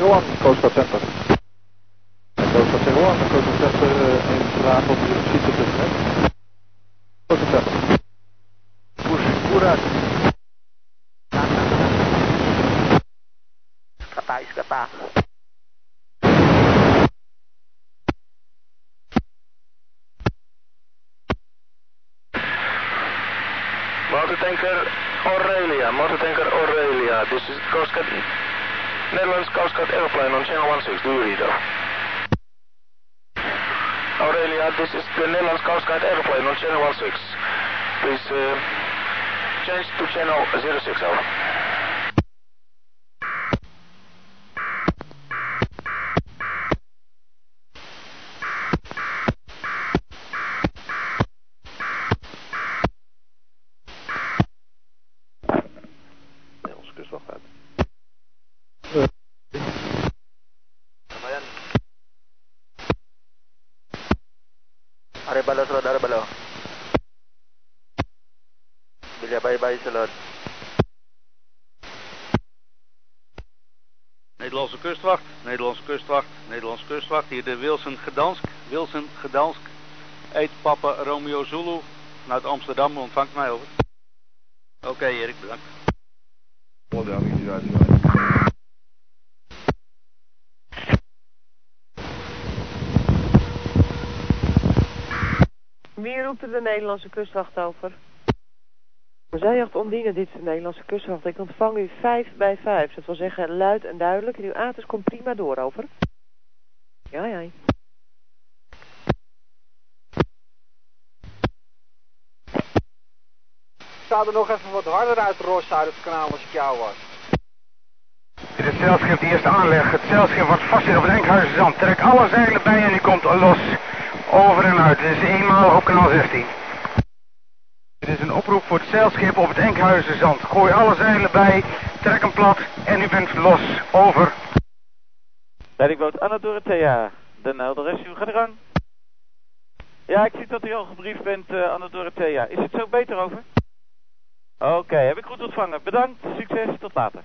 Guard 01, Coast Guard Center. Coast Guard 01, Coast Guard Center uh, in op de ziet op on channel 16. Do you read over? Aurelia, this is the Netherlands Coast Guard airplane on channel 16. Please uh, change to channel 06 over. De Wilson Gedansk, Wilson Gedansk. Eet Papa Romeo Zulu vanuit Amsterdam ontvangt mij over. Oké Erik, bedankt. Wie roept er de Nederlandse kustwacht over? Zeejacht Ondine, dit is de Nederlandse kustwacht. Ik ontvang u 5 bij 5. Dat wil zeggen luid en duidelijk. En uw ATIS komt prima door, over. Ja, ja. Sta er nog even wat harder uit de rossen uit het kanaal als ik jou was. Dit is het zeilschip, de eerste aanleg. Het zeilschip wordt vast op het Enkhuizenzand. Trek alle zeilen bij en u komt los. Over en uit. Dit is eenmaal op kanaal 16. Dit is een oproep voor het zeilschip op het Enkhuizenzand. Gooi alle zeilen bij, trek hem plat en u bent los. Over. Leidingboot Anna Dorothea. Den Helder Rescue, ga de. Ja, ik zie dat u al gebriefd bent, uh, Anna Dorothea. Is het zo beter over? Oké, heb ik goed ontvangen. Bedankt, succes, tot later.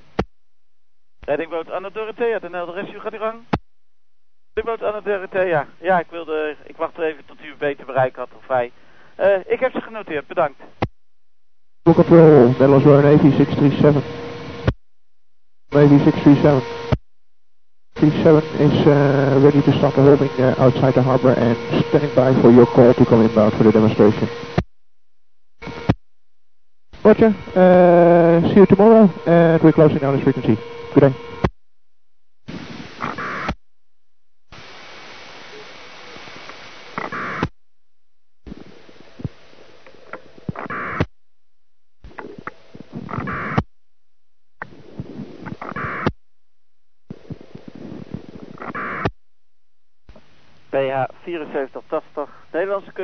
Reddingboot Anna Dorothea, Den Helder Rescue, ga de gang. Reddingboot Anna Dorothea. Ja, ik wilde, ik wachtte even tot u beter bereik had of vrij. Uh, ik heb ze genoteerd, bedankt. Control, Netherlands Royal Navy 637. Navy 637. 37 is uh, ready to start the holding uh, outside the harbor and standing by for your call to come inbound for the demonstration. Roger, uh, see you tomorrow and we're closing down this frequency. Good day.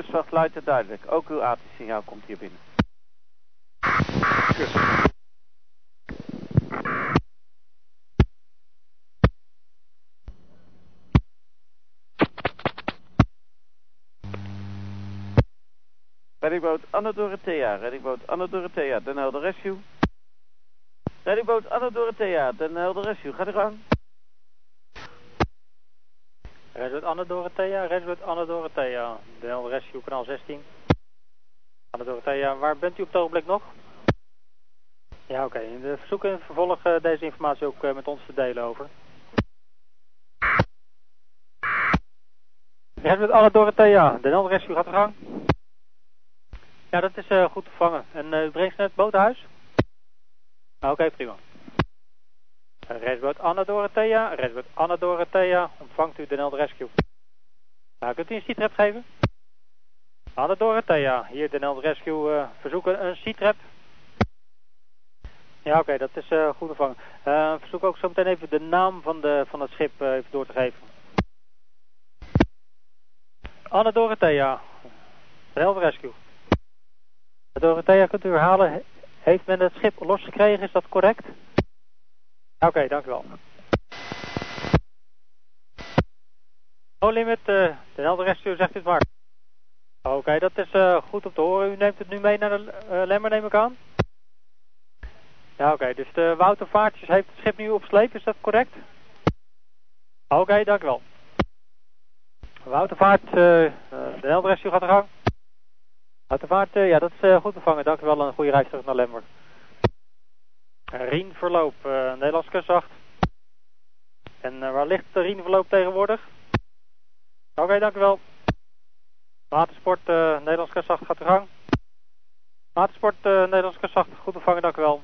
Kustwacht luidt duidelijk. Ook uw AT-signaal komt hier binnen. Reddingboot Anna Dorothea, reddingboot Anna Dorothea, Den Helder Rescue. Reddingboot Anna Dorothea, Den Helder Rescue, ga de gang. Resboot Anne Dorothea, Resboot Anne Dorothea, Helder Rescue, kanaal 16. Anne Dorothea, waar bent u op het ogenblik nog? Ja, oké. Okay. We verzoeken in vervolg uh, deze informatie ook uh, met ons te delen over. Resboot Anne Dorothea, Helder Rescue, gaat de gang. Ja, dat is uh, goed te vangen. En uh, brengt ze naar het boothuis? Ah, Oké, okay, prima. Resboot Anna Dorothea, Resboot Anna Dorothea, ontvangt u de Nel Rescue. Nou, kunt u een C-trap geven? Anna Dorothea, hier de Nel Rescue, uh, verzoeken een C-trap. Ja, oké, dat is uh, goed ontvangen. Uh, verzoek ook zo meteen even de naam van, de, van het schip even door te geven. Anna Dorothea, Rescue. Dorothea, kunt u herhalen, heeft men het schip losgekregen, is dat correct? Oké, dank u wel. No limit, uh, de helder rescue zegt het maar. Oké, dat is uh, goed om te horen. U neemt het nu mee naar de uh, lemmer, neem ik aan? Ja, oké. Dus de Wouter Vaartjes heeft het schip nu op sleep, is dat correct? Oké, dank u wel. Woutervaart, uh, de Helderrescue gaat er gang. Woutervaart, uh, ja, dat is goed bevangen. Dank u wel en een goede reis terug naar Lemmer. Rienverloop, Nederlands kustwacht. En waar ligt de Rienverloop tegenwoordig? Oké, dank u wel. Watersport, Nederlands kustwacht gaat er gang. Watersport, Nederlands kustwacht, goed bevangen, dank u wel.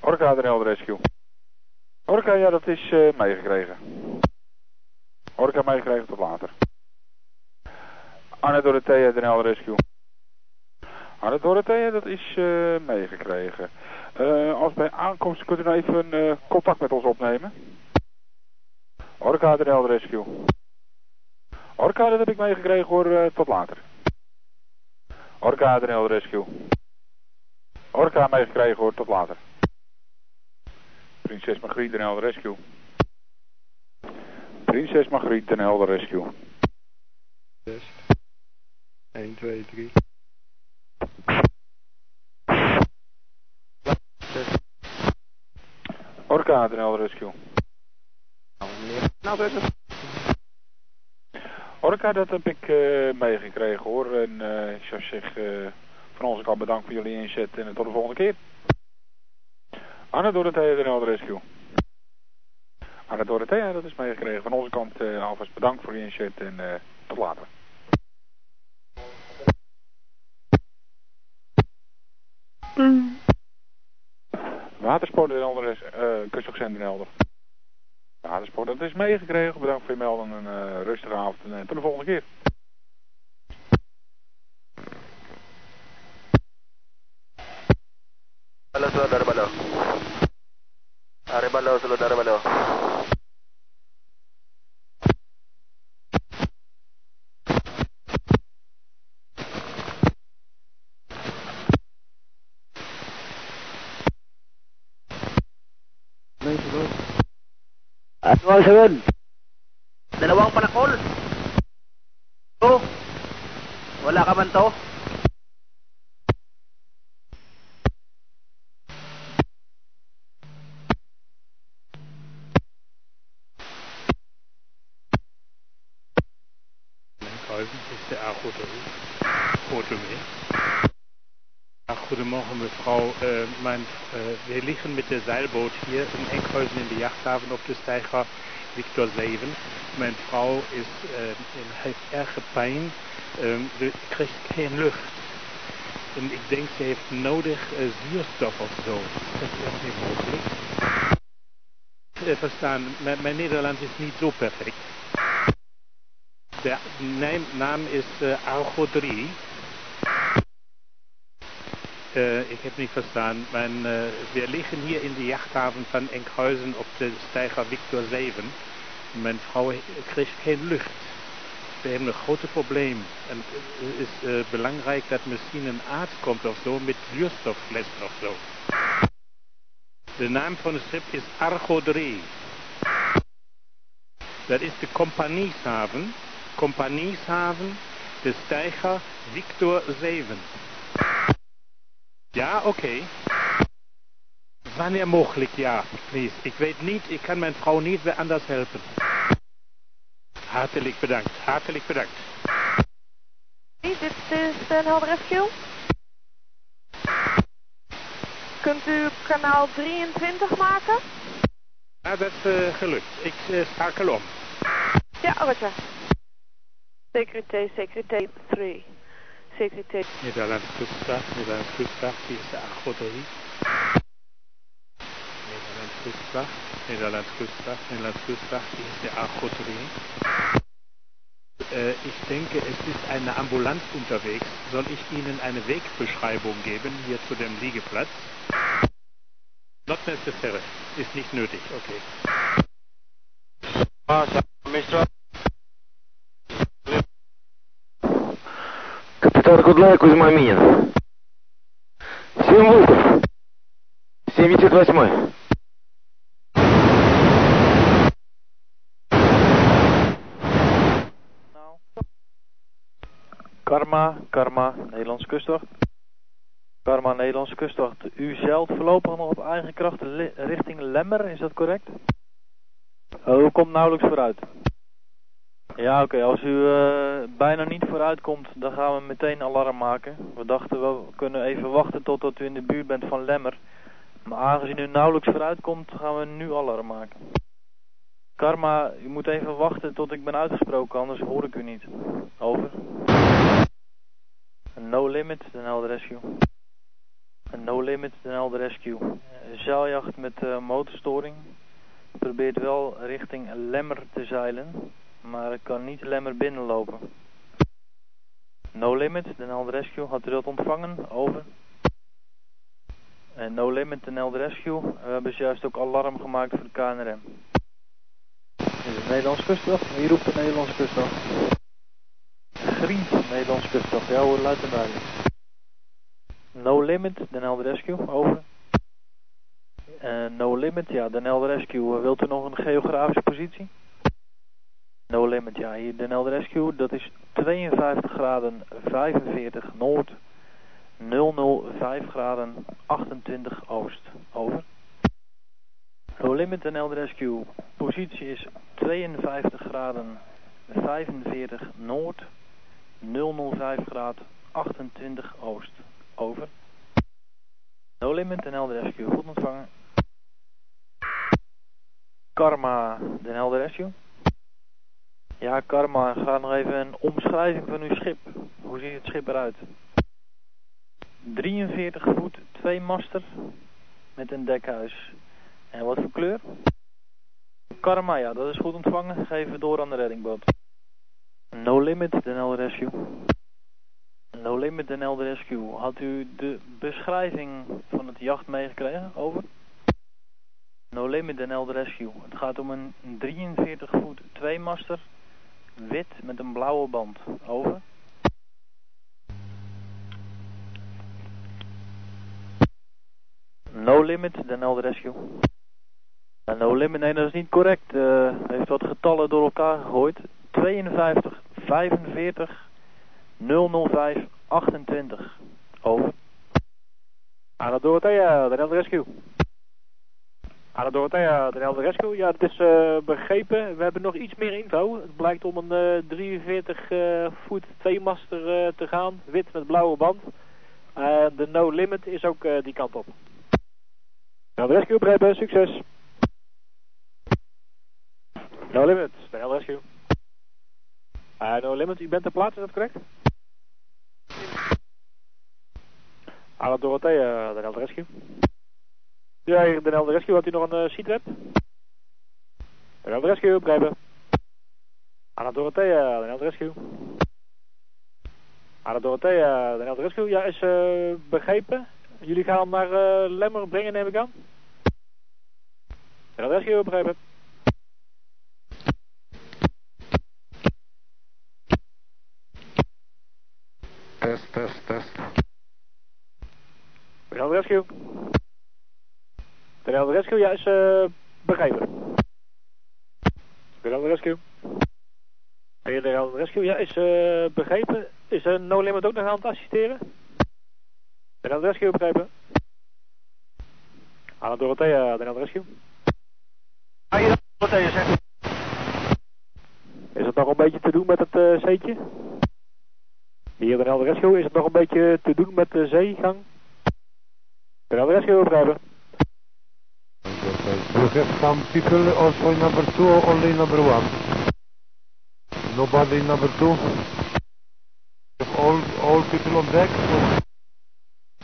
Orca, de Helderrescue. Orca, ja, dat is uh, meegekregen. Orca meegekregen tot later. Anne Dorothea, de Helder Rescue. Anne Dorothea, dat is uh, meegekregen. Uh, als bij aankomst kunt u nou even contact met ons opnemen. Orca, de Rescue. Orca, dat heb ik meegekregen hoor, tot later. Orca, de Rescue. Orca meegekregen hoor, tot later. Prinses Margriet, Den Rescue. Prinses Margriet, Den Rescue. 6. 1, 2, 3. Helder Rescue. Nou, Orca, dat heb ik uh, meegekregen hoor. En uh, ik zou zeggen, uh, van onze kant bedankt voor jullie inzet en tot de volgende keer. Anne Dorothea, de Rescue. Anne Dorothea, dat is meegekregen. Van onze kant uh, alvast bedankt voor je inzet en uh, tot later. Mm. Watersport, de Helder, uh, de Helder. Watersport, dat is meegekregen. Bedankt voor je melden en een rustige avond en tot de volgende keer. Saudara Balo. Are Balo, saudara Ano ang sunod? Dalawang panakol. Wala ka man to? Mevrouw. Uh, mijn, uh, we liggen met de zeilboot hier in Enkhuizen in de jachthaven op de steiger Victor 7. Mijn vrouw is, uh, heeft erge pijn. ze krijgt geen lucht. En ik denk ze heeft nodig zuurstof of zo. Dat is niet mogelijk. verstaan, mijn, mijn Nederlands is niet zo perfect. De naam is uh, Argo 3. Uh, ik heb niet verstaan. Uh, we liggen hier in de jachthaven van Enkhuizen op de steiger Victor 7. Mijn vrouw krijgt geen lucht. We hebben een grote probleem. En het is uh, belangrijk dat misschien een arts komt of zo met zuurstofflessen of zo. De naam van het schip is Argo 3. Dat is de compagnieshaven. Compagnieshaven, de steiger Victor 7. Ja, oké. Okay. Wanneer mogelijk, ja, please. Ik weet niet, ik kan mijn vrouw niet weer anders helpen. Hartelijk bedankt, hartelijk bedankt. Dit is de Helder Rescue. Kunt u kanaal 23 maken? Ja, dat is uh, gelukt. Ik uh, schakel om. Ja, Roger. Securité, Securité 3. Securité. Nederlands kustwacht, Nederlands kustwacht, hier is de Agoterie. Nederlands kustwacht, Nederlands kustwacht, Nederlands kustwacht, hier ist der Agoterie. Äh, ich denke, es ist eine Ambulanz unterwegs. Soll ich Ihnen eine Wegbeschreibung geben, hier zu dem Liegeplatz? Not necessary. Ist nicht nötig, okay. Mr. Капитан Кудлай Кузьма Минин. Семь вызов. 78 Karma, Karma, Nederlandse kustwacht. Karma, Nederlandse kustwacht. U zeilt voorlopig nog op eigen kracht richting Lemmer, is dat correct? Oh, u komt nauwelijks vooruit. Ja, oké. Als u eh, bijna niet vooruit komt, dan gaan we meteen alarm maken. We dachten we kunnen even wachten totdat u in de buurt bent van Lemmer. Maar aangezien u nauwelijks vooruit komt, gaan we nu alarm maken. Karma, u moet even wachten tot ik ben uitgesproken, anders hoor ik u niet. Over. No limit, Den Helder Rescue. No limit, Den Helder Rescue. Eh, Zeiljacht met eh, motorstoring. Probeert wel richting Lemmer te zeilen, maar ik kan niet Lemmer binnenlopen. No limit, Den Helder Rescue. Had u dat ontvangen? Over. En no limit, Den Helder Rescue. We hebben juist ook alarm gemaakt voor de KNRM. Is de Nederlandse kustwacht. Wie roept de Nederlandse kustwacht? Griend, Nederlandse kustwacht. Ja hoor, luid en. No limit, Den Helder Rescue. Over. Uh, no limit, ja, Den Helder Rescue. Uh, wilt u nog een geografische positie? No limit, ja, hier Den Rescue. Dat is 52 graden 45 noord. 005 graden 28 oost. Over. No limit Den Helder Rescue. Positie is 52 graden 45 noord. 005 graden 28 oost. Over. No limit Den Helder Rescue. Goed ontvangen. Karma Den Helder Rescue. Ja, Karma, ga nog even een omschrijving van uw schip. Hoe ziet het schip eruit? 43 voet, 2 master met een dekhuis. En wat voor kleur? Karma, ja, dat is goed ontvangen. Het door aan de reddingboot. No limit, Helder Rescue. No limit, Helder Rescue. Had u de beschrijving van het jacht meegekregen? Over. No limit, Helder Rescue. Het gaat om een 43 voet 2 master. Wit met een blauwe band. Over. No limit, Den Helder Rescue. Uh, no limit, nee dat is niet correct. Uh, heeft wat getallen door elkaar gegooid. 52, 45, 005, 28. Over. Anna Dorothea, Den Helder Rescue. Dorothea, Den Helder Rescue. Ja, het is uh, begrepen. We hebben nog iets meer info. Het blijkt om een 43 uh, voet 2 master te gaan. Wit met blauwe band. de no limit is ook die kant op. Nou, rescue begrepen, succes. No limit, de L rescue. No limit, u bent ter plaatse, is dat correct? Hallo Dorothea, de rescue. Ja, hier de rescue, had u nog een uh, seatrap? De L rescue, begrepen. Hallo Dorothea, de rescue. Hallo Dorothea, de rescue. Ja, is uh, begrepen. Jullie gaan hem naar uh, Lemmer brengen, neem ik aan? Is heel begrepen. Test, test, test. Terwijl rescue. Terwijl rescue, ja, is uh, begrepen. Terwijl rescue. Terwijl rescue, ja, is uh, begrepen. Is uh, No Limit ook nog aan het assisteren? Terwijl rescue, begrepen. Aan Dorothea, de rescue. Ah, Dorothea, zeg. Is het nog een beetje te doen met het uh, zeetje? Hier de Rescue, is het nog een beetje te doen met de zeegang? De Rescue, begrijpen. You have some people also in number two or only number one? Nobody in number two? Have all, all people on deck?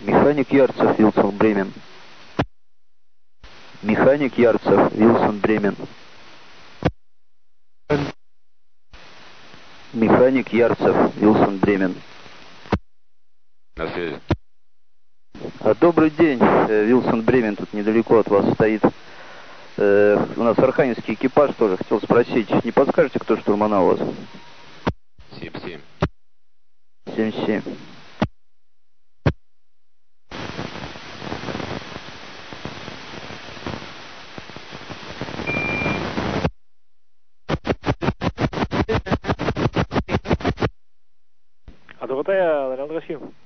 Механик Ярцев, Вилсон, Бремен. Механик Ярцев, Вилсон, Бремен. Механик Ярцев, Вилсон, Бремен. На связи. Добрый день, Вилсон Бремен, тут недалеко от вас стоит. Э, у нас архангельский экипаж тоже. Хотел спросить, не подскажете, кто штурмана у вас? 7-7. 7-7. Dorothea, de Helder Rescue.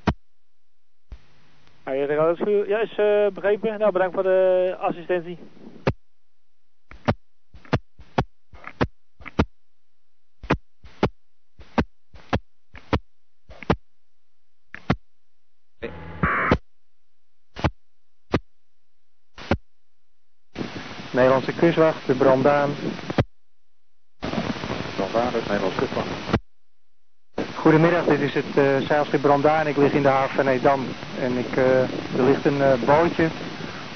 dat is goed. Ja, is eh, begrepen. Nou, bedankt voor de assistentie. Nederlandse kustwacht, de Brandaan. Brandaan is Nederlandse kustwacht. Goedemiddag, dit is het uh, zeilschip Brandaan. Ik lig in de haven van Edam. En ik, uh, er ligt een uh, bootje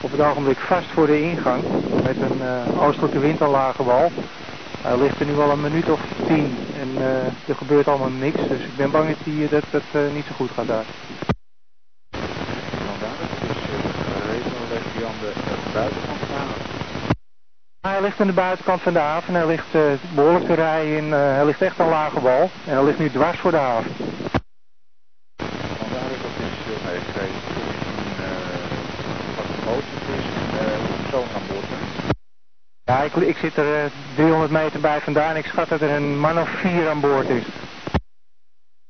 op het ogenblik vast voor de ingang. Met een oostelijke wind aan lage wal. Hij ligt er nu al een minuut of tien. En er gebeurt allemaal niks. Dus ik ben bang dat die, dat, niet zo goed gaat daar. Brandaan, dat is hij aan de buitenkant. Hij ligt aan de buitenkant van de haven. Hij ligt uh, behoorlijk te rijden. In, uh, hij ligt echt aan lage wal. En hij ligt nu dwars voor de haven. Vandaar dat is uh, meegekregen. Wat een bootje is. Uh, persoon aan boord. Ja, ik, ik zit er 300 meter bij vandaan. Ik schat dat er een man of vier aan boord is.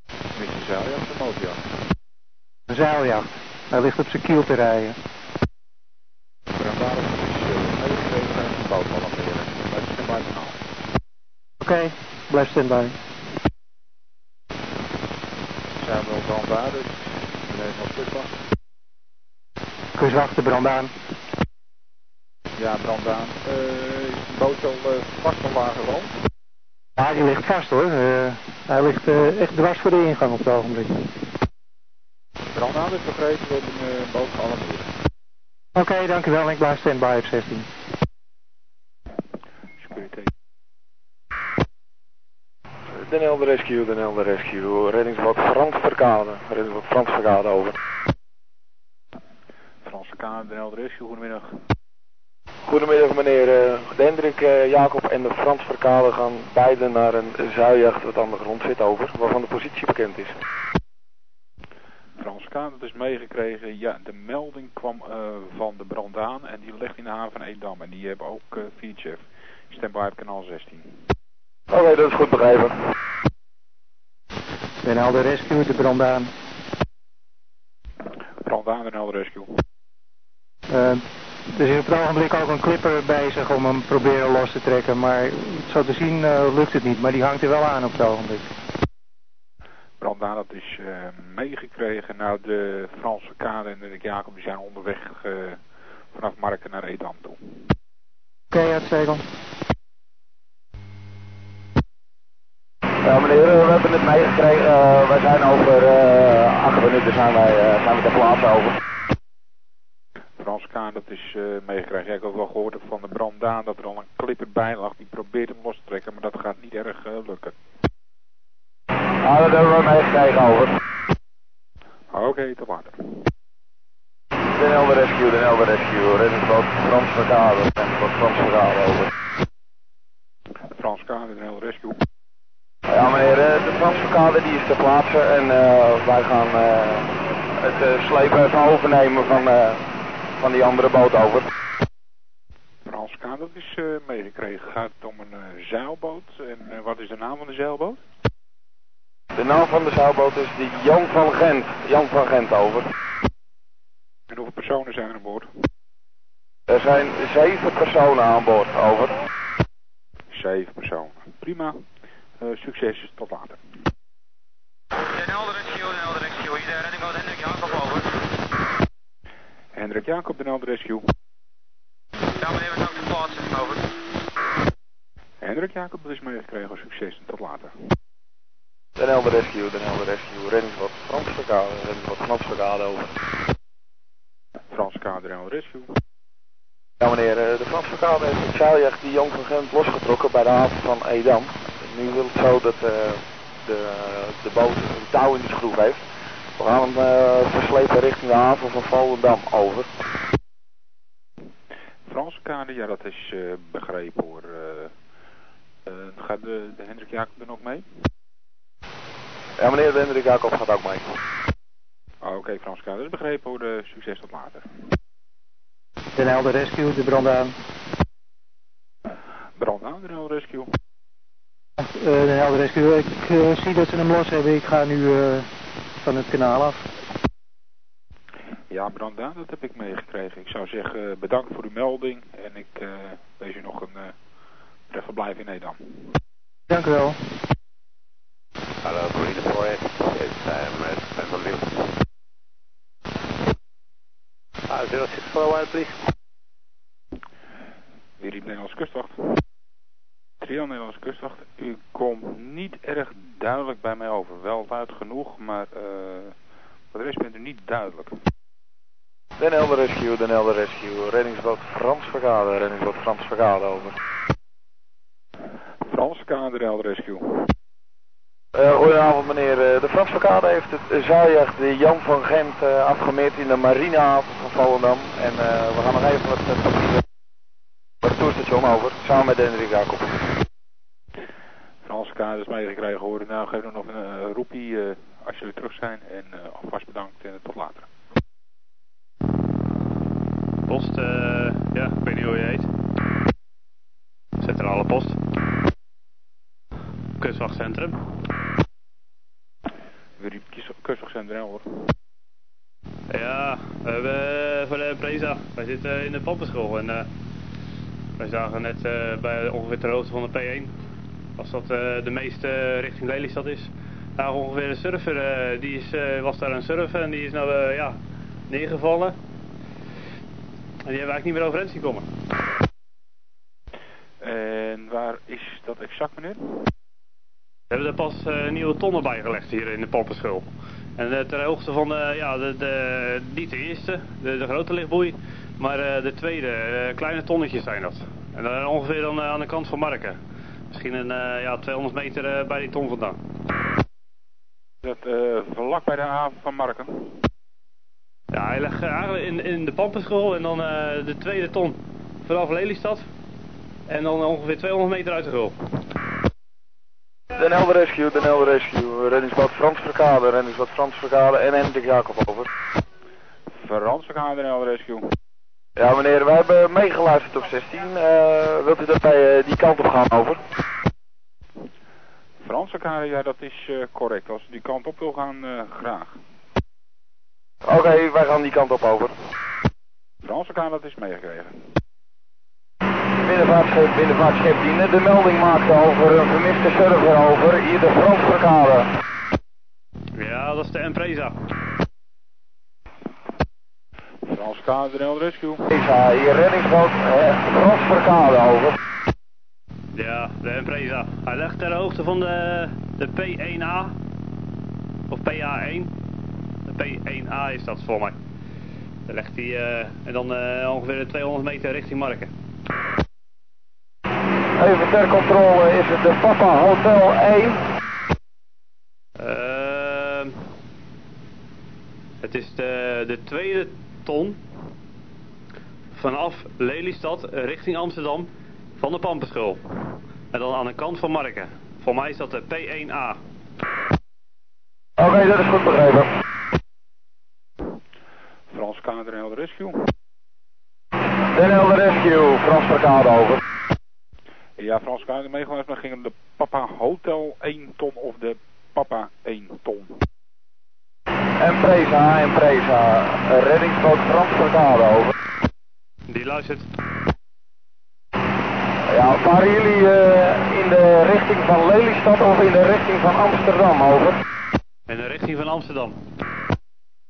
Is een zeiljacht of motorjacht? Een zeiljacht. Hij ligt op zijn kiel te rijden. Vandaar dat is meegekregen uit de boot al afleren. Oké, blijf stand-by. Al brandbaar, dus Nederlands kustwacht. Kustwacht, de brandaan. Ja, brandaan. Uh, is de boot al uh, vast lage wal? Ja, die ligt vast hoor. Uh, hij ligt echt dwars voor de ingang op het ogenblik. Brandaan is begrepen, we hebben een boot gealarmeerd. Oké, okay, dankjewel. Ik blijf stand-by op 16. Den de Rescue, Den de Rescue, reddingsboot Frans Verkade, reddingsboot Frans Verkade over. Frans Verkade, Den de Rescue, goedemiddag. Goedemiddag meneer, uh, Hendrik uh, Jacob en de Frans Verkade gaan beide naar een zuiljacht wat aan de grond zit over, waarvan de positie bekend is. Dat is meegekregen. Ja, de melding kwam uh, van de Brandaan en die ligt in de haven van Edam. En die hebben ook uh, VHF. Standby op kanaal 16. Oké, okay, dat is goed begrepen. Helder Rescue, de Brandaan. Brandaan, Den Helder Rescue. Uh, er is op het ogenblik ook een clipper bezig om hem proberen los te trekken. Maar zo te zien uh, lukt het niet. Maar die hangt er wel aan op het ogenblik. Brandaan, dat is uh, meegekregen. Nou, de Franse kade en de Jacob die zijn onderweg uh, vanaf Marken naar Edam toe. Oké, okay, uitstekend. Ja meneer, we hebben het meegekregen. Uh, wij zijn over uh, acht minuten zijn wij, uh, zijn we ter plaatse over. Frans Kaan, dat is meegekregen. Ja, ik heb ook wel gehoord van de Brandaan dat er al een clipper bij lag. Die probeert hem los te trekken, maar dat gaat niet erg lukken. Ja, dat hebben we meegekregen over. Oké, okay, tot later. Den Helder Rescue, Den Helder Rescue, reddingsboot Frans Verkade, reddingsboot Frans Verkade over. Frans Kade, Den Helder Rescue. Ja meneer, de Frans Verkade die is ter plaatse en uh, wij gaan uh, het uh, slepen even overnemen van, van die andere boot over. Frans Kade, dat is meegekregen. Gaat het om een zeilboot en wat is de naam van de zeilboot? De naam van de zeilboot is de Jan van Gent. Jan van Gent over. En hoeveel personen zijn er aan boord? Er zijn zeven personen aan boord, over. Zeven personen. Prima. Uh, succes, tot later. De Hendrik Jacob, over. Hendrik Jacob, Den Helder Rescue. Ja meneer, we zijn op de plaats, over. Hendrik Jacob, dat is meegekregen. Succes en tot later. Den Helder Rescue, Den Helder Rescue, reddingsboot Frans Verkade, reddingsboot Frans Verkade over. Frans Verkade, Den Helder Rescue. Ja meneer, de Frans Verkade heeft het zeiljacht die Jan van Gent losgetrokken bij de haven van Edam. Nu wil het zo dat uh, de, de boot een touw in de schroef heeft. We gaan hem uh, verslepen richting de haven van Volendam over. Frans Verkade, ja dat is uh, begrepen hoor. gaat de, de Hendrik Jacob er nog mee? Ja, meneer de Hendrik Jacob gaat ook mee. Oh, Oké, okay, Frans K. Dat is begrepen hoor. De succes tot later. Den Helder Rescue, de brandaan. Brandaan, de Helder Rescue. Uh, de Helder Rescue, ik uh, zie dat ze hem los hebben. Ik ga nu uh, van het kanaal af. Ja, Brandaan, dat heb ik meegekregen. Ik zou zeggen, bedankt voor uw melding. En ik wens u nog een prettig verblijf in Edam. Dank u wel. Hello, Marina 4 It's um, uh, Bentonville. Uh, 064 please. Wie riep Nederlandse kustwacht? Trio Nederlandse kustwacht. U komt niet erg duidelijk bij mij over. Wel luid genoeg, maar eh voor de rest bent u niet duidelijk. Den Helder Rescue, Den Helder Rescue. Reddingsboot Frans Verkade, reddingsboot Frans Verkade, over. Franse kader Helder Rescue. Eh, goedenavond meneer. Eh, de Frans Verkade heeft het uh, zaaijacht de Jan van Gent eh, afgemeerd in de marinehaven van Volendam. En eh, we gaan nog even wat uh, papieren voor het toerstation over, samen met Hendrik Jacob. Franse kader is meegekregen hoor. Nou, geef nog een eh, roepie eh, als jullie terug zijn. En eh, alvast bedankt en tot later. Post, eh, ja, ik weet niet hoe je heet. Centrale post. Kustwachtcentrum. Wie riep kustwachtcentrum hoor. Ja, we hebben eh, voor de Preza. Wij zitten in de pompenschool en eh wij zagen net eh, bij ongeveer ter hoogte van de P1, als dat de meeste richting Lelystad is, daar ongeveer een surfer, die is, was daar aan het surfen en die is nou ja, neergevallen. En die hebben we eigenlijk niet meer overeind zien komen. En waar is dat exact meneer? We hebben er pas eh, nieuwe tonnen bij gelegd hier in de pompenschool. En eh, ter hoogte van de, ja, de, de, niet de eerste, de, de grote lichtboei, maar eh, de tweede, eh, kleine tonnetjes zijn dat. En dan ongeveer dan, eh, aan de kant van Marken. Misschien een eh, ja, 200 meter eh, bij die ton vandaan. Dat eh vlak bij de haven van Marken. Ja, hij ligt eh, eigenlijk in, in de pompenschool en dan eh, de tweede ton vanaf Lelystad. En dan ongeveer 200 meter uit de gul. Den Helder Rescue, Den Helder Rescue. Reddingsboot Frans Verkade, reddingsboot Frans Verkade en Hendrik Jacob, over. Franse kader Den Helder Rescue. Ja meneer, wij hebben meegeluisterd op 16. Eh, wilt u dat wij eh, die kant op gaan, over? Franse kader, ja dat is eh, correct. Als u die kant op wil gaan, graag. Oké, wij gaan die kant op, over. Franse kader, dat is meegekregen. Binnenvaartschip, binnenvaartschip die net de melding maakte over een vermiste server over. Hier de Frans Verkade. Ja, dat is de Empresa. Den Helder Rescue. Isa, hier reddingsboot eh, over. Ja, de Empresa. Hij ligt ter hoogte van de, de P1A. Of PA1. De P1A is dat voor mij. Daar ligt hij eh, en dan eh, ongeveer 200 meter richting Marken. Even ter controle, is het de Papa Hotel 1? Ehm, het is de, de tweede ton vanaf Lelystad richting Amsterdam van de Pampenschool. En dan aan de kant van Marken. Voor mij is dat de P1A. Oké, dat is goed begrepen. Franse kader Helder Rescue. Den Helder Rescue, Frans Verkade, over. Ja, Franse kader meegeluisterd. Dan ging het de Papa Hotel 1 ton of de Papa 1 ton. Empresa, Empresa. Reddingsboot Frans Verkade, over. Die luistert. Ja, varen jullie eh, in de richting van Lelystad of in de richting van Amsterdam, over? In de richting van Amsterdam.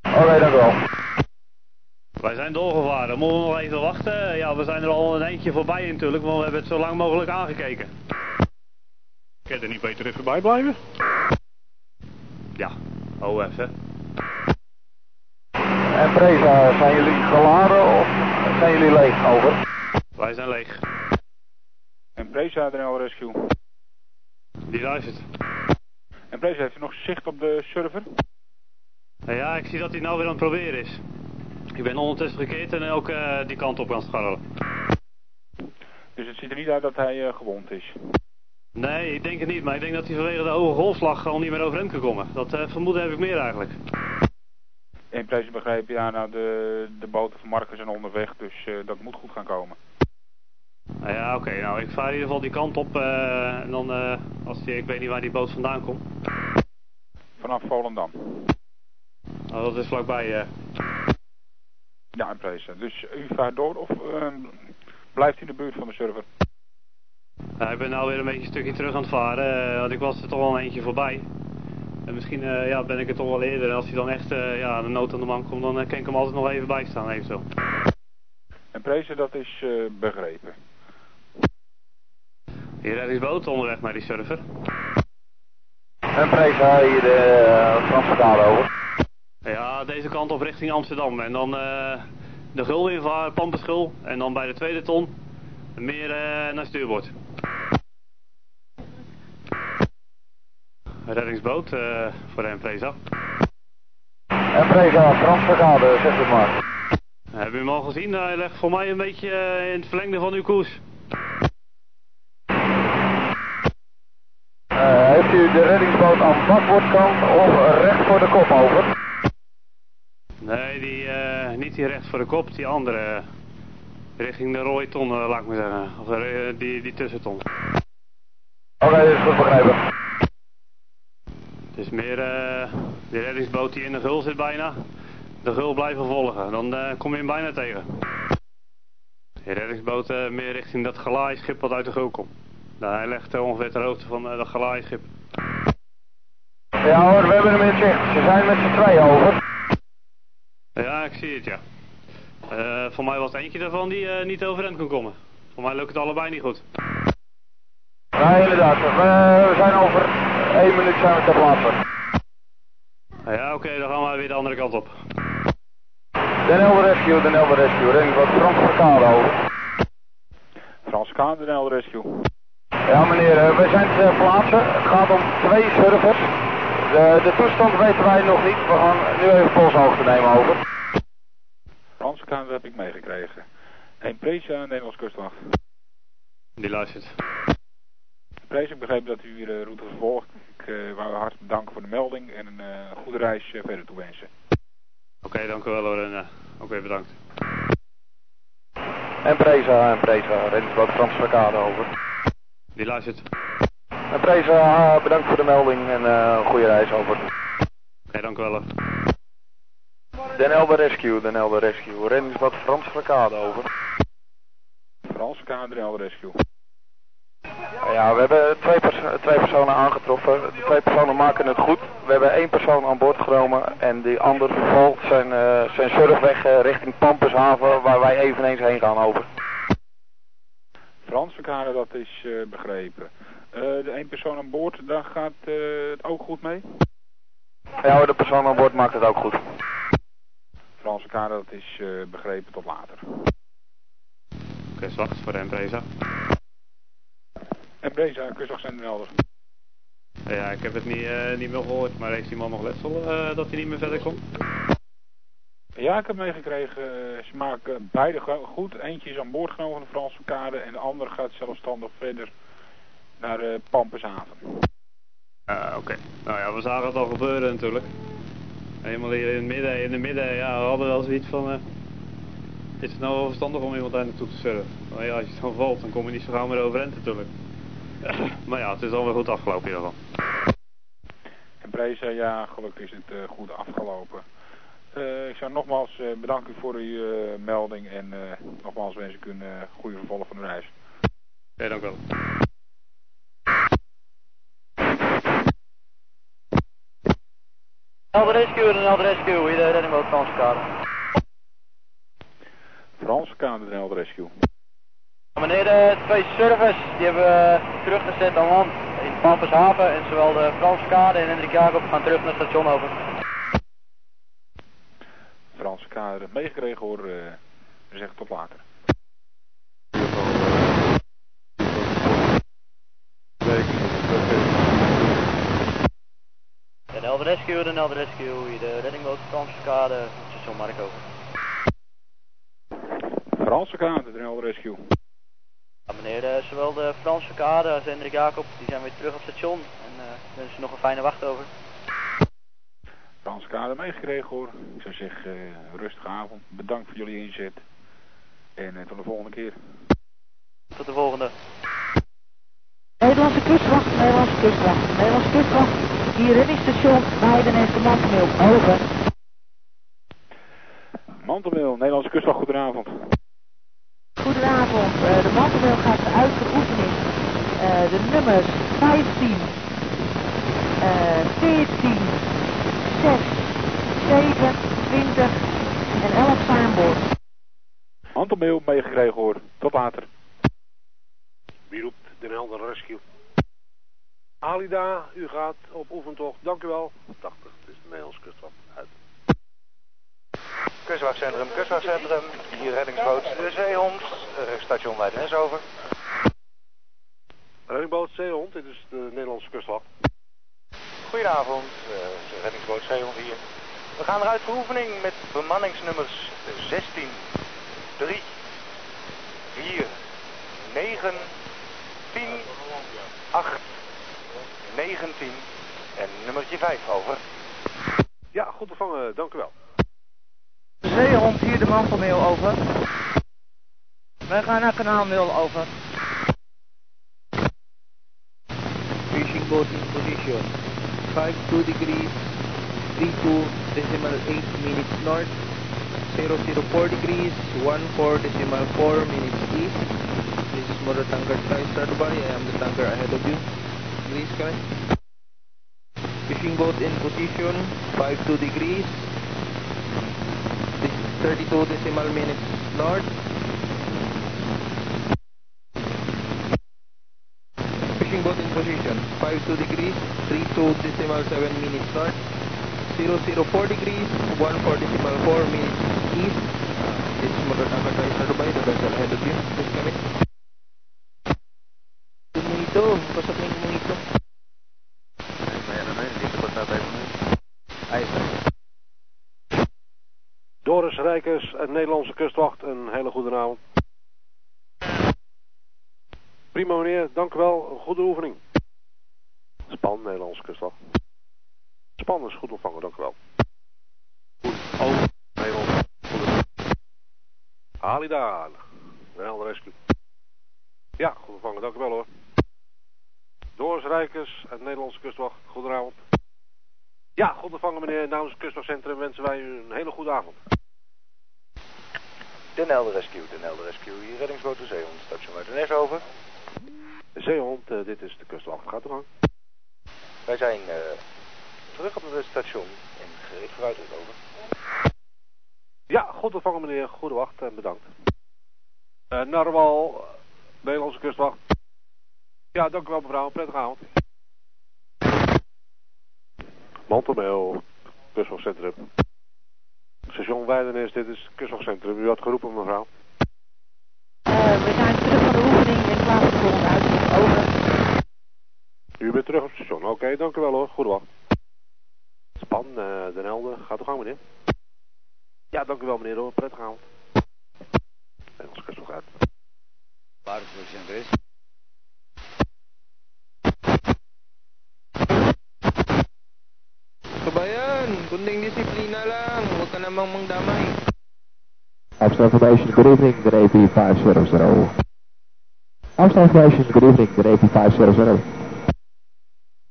Oké, dank u wel. Wij zijn doorgevaren. Moeten we nog even wachten? Ja, we zijn er al een eindje voorbij natuurlijk, want we hebben het zo lang mogelijk aangekeken. Kun je er niet beter even bij blijven? Ja, oh even. Empresa, zijn jullie geladen of zijn jullie leeg, over? Wij zijn leeg. Empresa Den Helder Rescue. Die luistert. Empresa, heeft u nog zicht op de server? Ja, ik zie dat hij nou weer aan het proberen is. Ik ben ondertussen gekeerd en ook die kant op aan het scharrelen. Dus het ziet er niet uit dat hij eh, gewond is. Nee, ik denk het niet, maar ik denk dat hij vanwege de hoge golfslag al niet meer overeind kan komen. Dat eh, vermoeden heb ik meer eigenlijk. Empresa begreep, ja, nou de, de boten van Marken zijn onderweg, dus eh, dat moet goed gaan komen. Nou ja, oké, nou ik vaar in ieder geval die kant op en dan, als die, ik weet niet waar die boot vandaan komt. Vanaf Volendam. Nou, dat is vlakbij. Eh. Ja, Empresa. Dus u vaart door of eh, blijft u in de buurt van de server? Nou, ik ben nou weer een beetje een stukje terug aan het varen, eh, want ik was er toch al een eentje voorbij. En misschien eh, ja, ben ik er toch wel eerder. En als hij dan echt eh, ja, de nood aan de man komt, dan eh, kan ik hem altijd nog even bijstaan, even zo. Empresa, dat is eh, begrepen. Hier reddingsboot onderweg naar die surfer. En Preza hier uh, Franse kade over. Ja, deze kant op richting Amsterdam. En dan eh, de gul invaar, Pampenschul. En dan bij de tweede ton meer eh, naar stuurboord. Reddingsboot eh, voor de Empresa. Franse kade, zeg het maar. Hebben u hem al gezien? Hij ligt voor mij een beetje eh, in het verlengde van uw koers. Eh, heeft u de reddingsboot aan bakboordkant of recht voor de kop over? Nee, die, eh, niet die recht voor de kop, die andere. richting de rode ton, eh, laat ik maar zeggen. Of eh, die, die tussenton. Oké, dat is goed begrepen. Het is meer eh, die reddingsboot die in de gul zit bijna. De gul blijven volgen, dan eh, kom je hem bijna tegen. Die reddingsboot eh, meer richting dat gelaaischip wat uit de gul komt. Nou, hij legt eh, ongeveer ter hoogte van eh, dat gelaaischip. Ja hoor, we hebben hem in zicht. Ze zijn met z'n tweeën over. Ja, ik zie het ja. Eh, voor mij was het eentje daarvan die eh, niet overeind kon komen. Voor mij lukt het allebei niet goed. Ja, inderdaad. We, we zijn over één minuut zijn we ter plaatse. Ja, oké, dan gaan we weer de andere kant op. Den Helder Rescue, Den Helder Rescue. Reddingsboot Franse kade over. Frans Kaan, Den Helder Rescue. Ja meneer, eh, we zijn ter plaatse. Het gaat om twee surfers. De, de toestand weten wij nog niet. We gaan nu even polshoogte nemen over. Frans Kaan, dat heb ik meegekregen. Eén Preza, Nederlands kustwacht. Die luistert. Prees, ik begreep dat u de route vervolgt. Ik uh, wou u hartelijk bedanken voor de melding en een uh, goede reis uh, verder toewensen. Oké, dank u wel hoor en uh, ook weer bedankt. En Preza, en Preza, reddingsboot Franse kade over. Die luistert. En Preza, bedankt voor de melding en een goede reis over. Oké, dank u wel. Den Helder Rescue, Den Helder Rescue. Reddingsboot Frans Kade over. Frans Kade, Den Helder Rescue. Ja, we hebben twee, pers twee personen aangetroffen. De twee personen maken het goed. We hebben één persoon aan boord genomen en die ander vervolgt zijn, uh, zijn surfweg uh, richting Pampushaven waar wij eveneens heen gaan over. Frans Kade, dat is uh, begrepen. De één persoon aan boord, daar gaat het ook goed mee? Ja, de persoon aan boord maakt het ook goed. Franse kade, dat is uh, begrepen tot later. Oké, okay, wacht voor de Empresa. Empresa, kustwacht zijn er helder. Ja, ik heb het niet, uh, niet meer gehoord, maar heeft die man nog letsel uh, dat hij niet meer verder komt? Ja, ik heb meegekregen. Ze maken beide goed. Eentje is aan boord genomen van de Franse kade en de andere gaat zelfstandig verder naar uh, Pampenshaven. Oké, okay. nou ja, we zagen het al gebeuren natuurlijk. Helemaal hier in het midden, in het midden, ja, we hadden wel zoiets van... Uh, is het nou wel verstandig om iemand daar naartoe te surfen? Maar ja, als je dan valt, dan kom je niet zo gauw meer overeind natuurlijk. maar ja, het is alweer goed afgelopen in ieder geval. En Preza, ja, gelukkig is het uh, goed afgelopen. Uh, ik zou nogmaals bedanken voor uw melding en nogmaals wens ik u een goede vervolg van de reis. Ja, dank u wel. Helder Rescue en Helder Rescue, de reddingboot Franse Kade. Franse Kade, de Helder Rescue. Meneer, de twee servers die hebben we teruggezet aan land in Pampenshaven en zowel de Franse Kade en Hendrik Jacob gaan terug naar station over. Franse Kade, meegekregen hoor, uh, zeggen tot later. De Helder Rescue, de Helder Rescue, hier de reddingboot Franse Kade, station Markover. Franse Kade, de Helder Rescue. Ja, meneer, de, zowel de Franse Kade als Hendrik Jacob, die zijn weer terug op station en uh, wensen nog een fijne wacht over. Franse Kade meegekregen hoor. Ik zou zeggen, uh, rustige avond. Bedankt voor jullie inzet. En uh, tot de volgende keer. Tot de volgende. Nederlandse kustwacht, Nederlandse kustwacht, Nederlandse kustwacht. Hier reddingsstation Weiden en Mantelmeel. Over. Mantelmeel, Nederlandse kustwacht, goedenavond. Goedenavond, uh, de Mantelmeel gaat uit voor oefening. Uh, de nummers 15, uh, 14, 6, 7, 20 en 11 zijn aan boord. Mantelmeel meegekregen hoor, tot later. Wie roept Den Helder Rescue. Alida, u gaat op oefentocht. Dank u wel. 80, het is de Nederlandse kustwacht. Uit. Kustwachtcentrum, kustwachtcentrum. Hier reddingsboot de Zeehond. Uh, station Leidenes over. Reddingboot Zeehond, dit is de Nederlandse kustwacht. Goedenavond, uh, reddingsboot Zeehond hier. We gaan eruit voor oefening met bemanningsnummers 16, 3, 4, 9, 10, 8, 19 en nummertje 5 over. Ja, goed ontvangen, dank u wel. Zeehond hier de mantelmail over. Wij gaan naar kanaal 0 over. Fishing boat in position. 52 degrees, 32 decimal 8 minutes north. 004 degrees, 14 decimal 4 minutes east. This is motor tanker Sky Stardubai. I am the tanker ahead of you. Please come Fishing boat in position, 52 degrees. This 32 decimal minutes north. Fishing boat in position, 52 degrees, 32 decimal 7 minutes north. 004 degrees, 14 decimal 4 minutes east. This is tanker Sky Dubai, the vessel ahead of you. Please come pasok na yung mungito. Mayroon na, dito pa tatay mo. Doris Rijkers, een Nederlandse kustwacht, een hele goede avond. Prima meneer, dank u wel. Een goede oefening. Span, Nederlandse kustwacht. Span is goed ontvangen, dank u wel. Goed, over. Nederlandse goede. Halida, wel rescue. Ja, goed ontvangen, dank u wel hoor. Doris Rijkers, het Nederlandse kustwacht, goedenavond. Ja, goed ontvangen meneer. Namens het kustwachtcentrum wensen wij u een hele goede avond. Den Helder Rescue, Den Helder Rescue. Hier reddingsboot de Zeehond. Station Leidenes over. Zeehond, uh, dit is de kustwacht. Gaat gang. Wij zijn uh, terug op het station en gereed vooruit over. Ja, goed ontvangen meneer. Goede wacht en bedankt. Uh, Narwal, Nederlandse kustwacht. Ja, dank u wel mevrouw. Prettige avond. Mantelmail, kustwachtcentrum. Station Weidenes, dit is het kustwachtcentrum. U had geroepen mevrouw. Uh, we zijn terug van de oefening en klaar voor de volgende uitzending. Over. U bent terug op het station. Oké, okay, dank u wel hoor. Goede wacht. Span, uh, Den Helder. Gaat u gang meneer. Ja, dank u wel meneer hoor. Prettige avond. Nederlandse kustwacht uit. Waar is het kunding disiplina lang. Huwag ka namang mangdamay. Afstand information, good evening, the AP 500. Afstand information, good evening, the AP 500.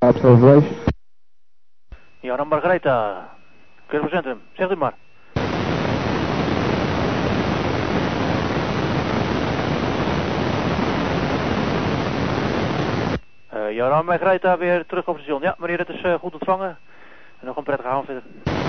Afstand information. Jan Margaretha, Kustwachtcentrum, zegt u maar. Uh, Joran Margaretha weer terug op het station. Ja, meneer, het is uh, goed ontvangen. Nog een prettige avond verder.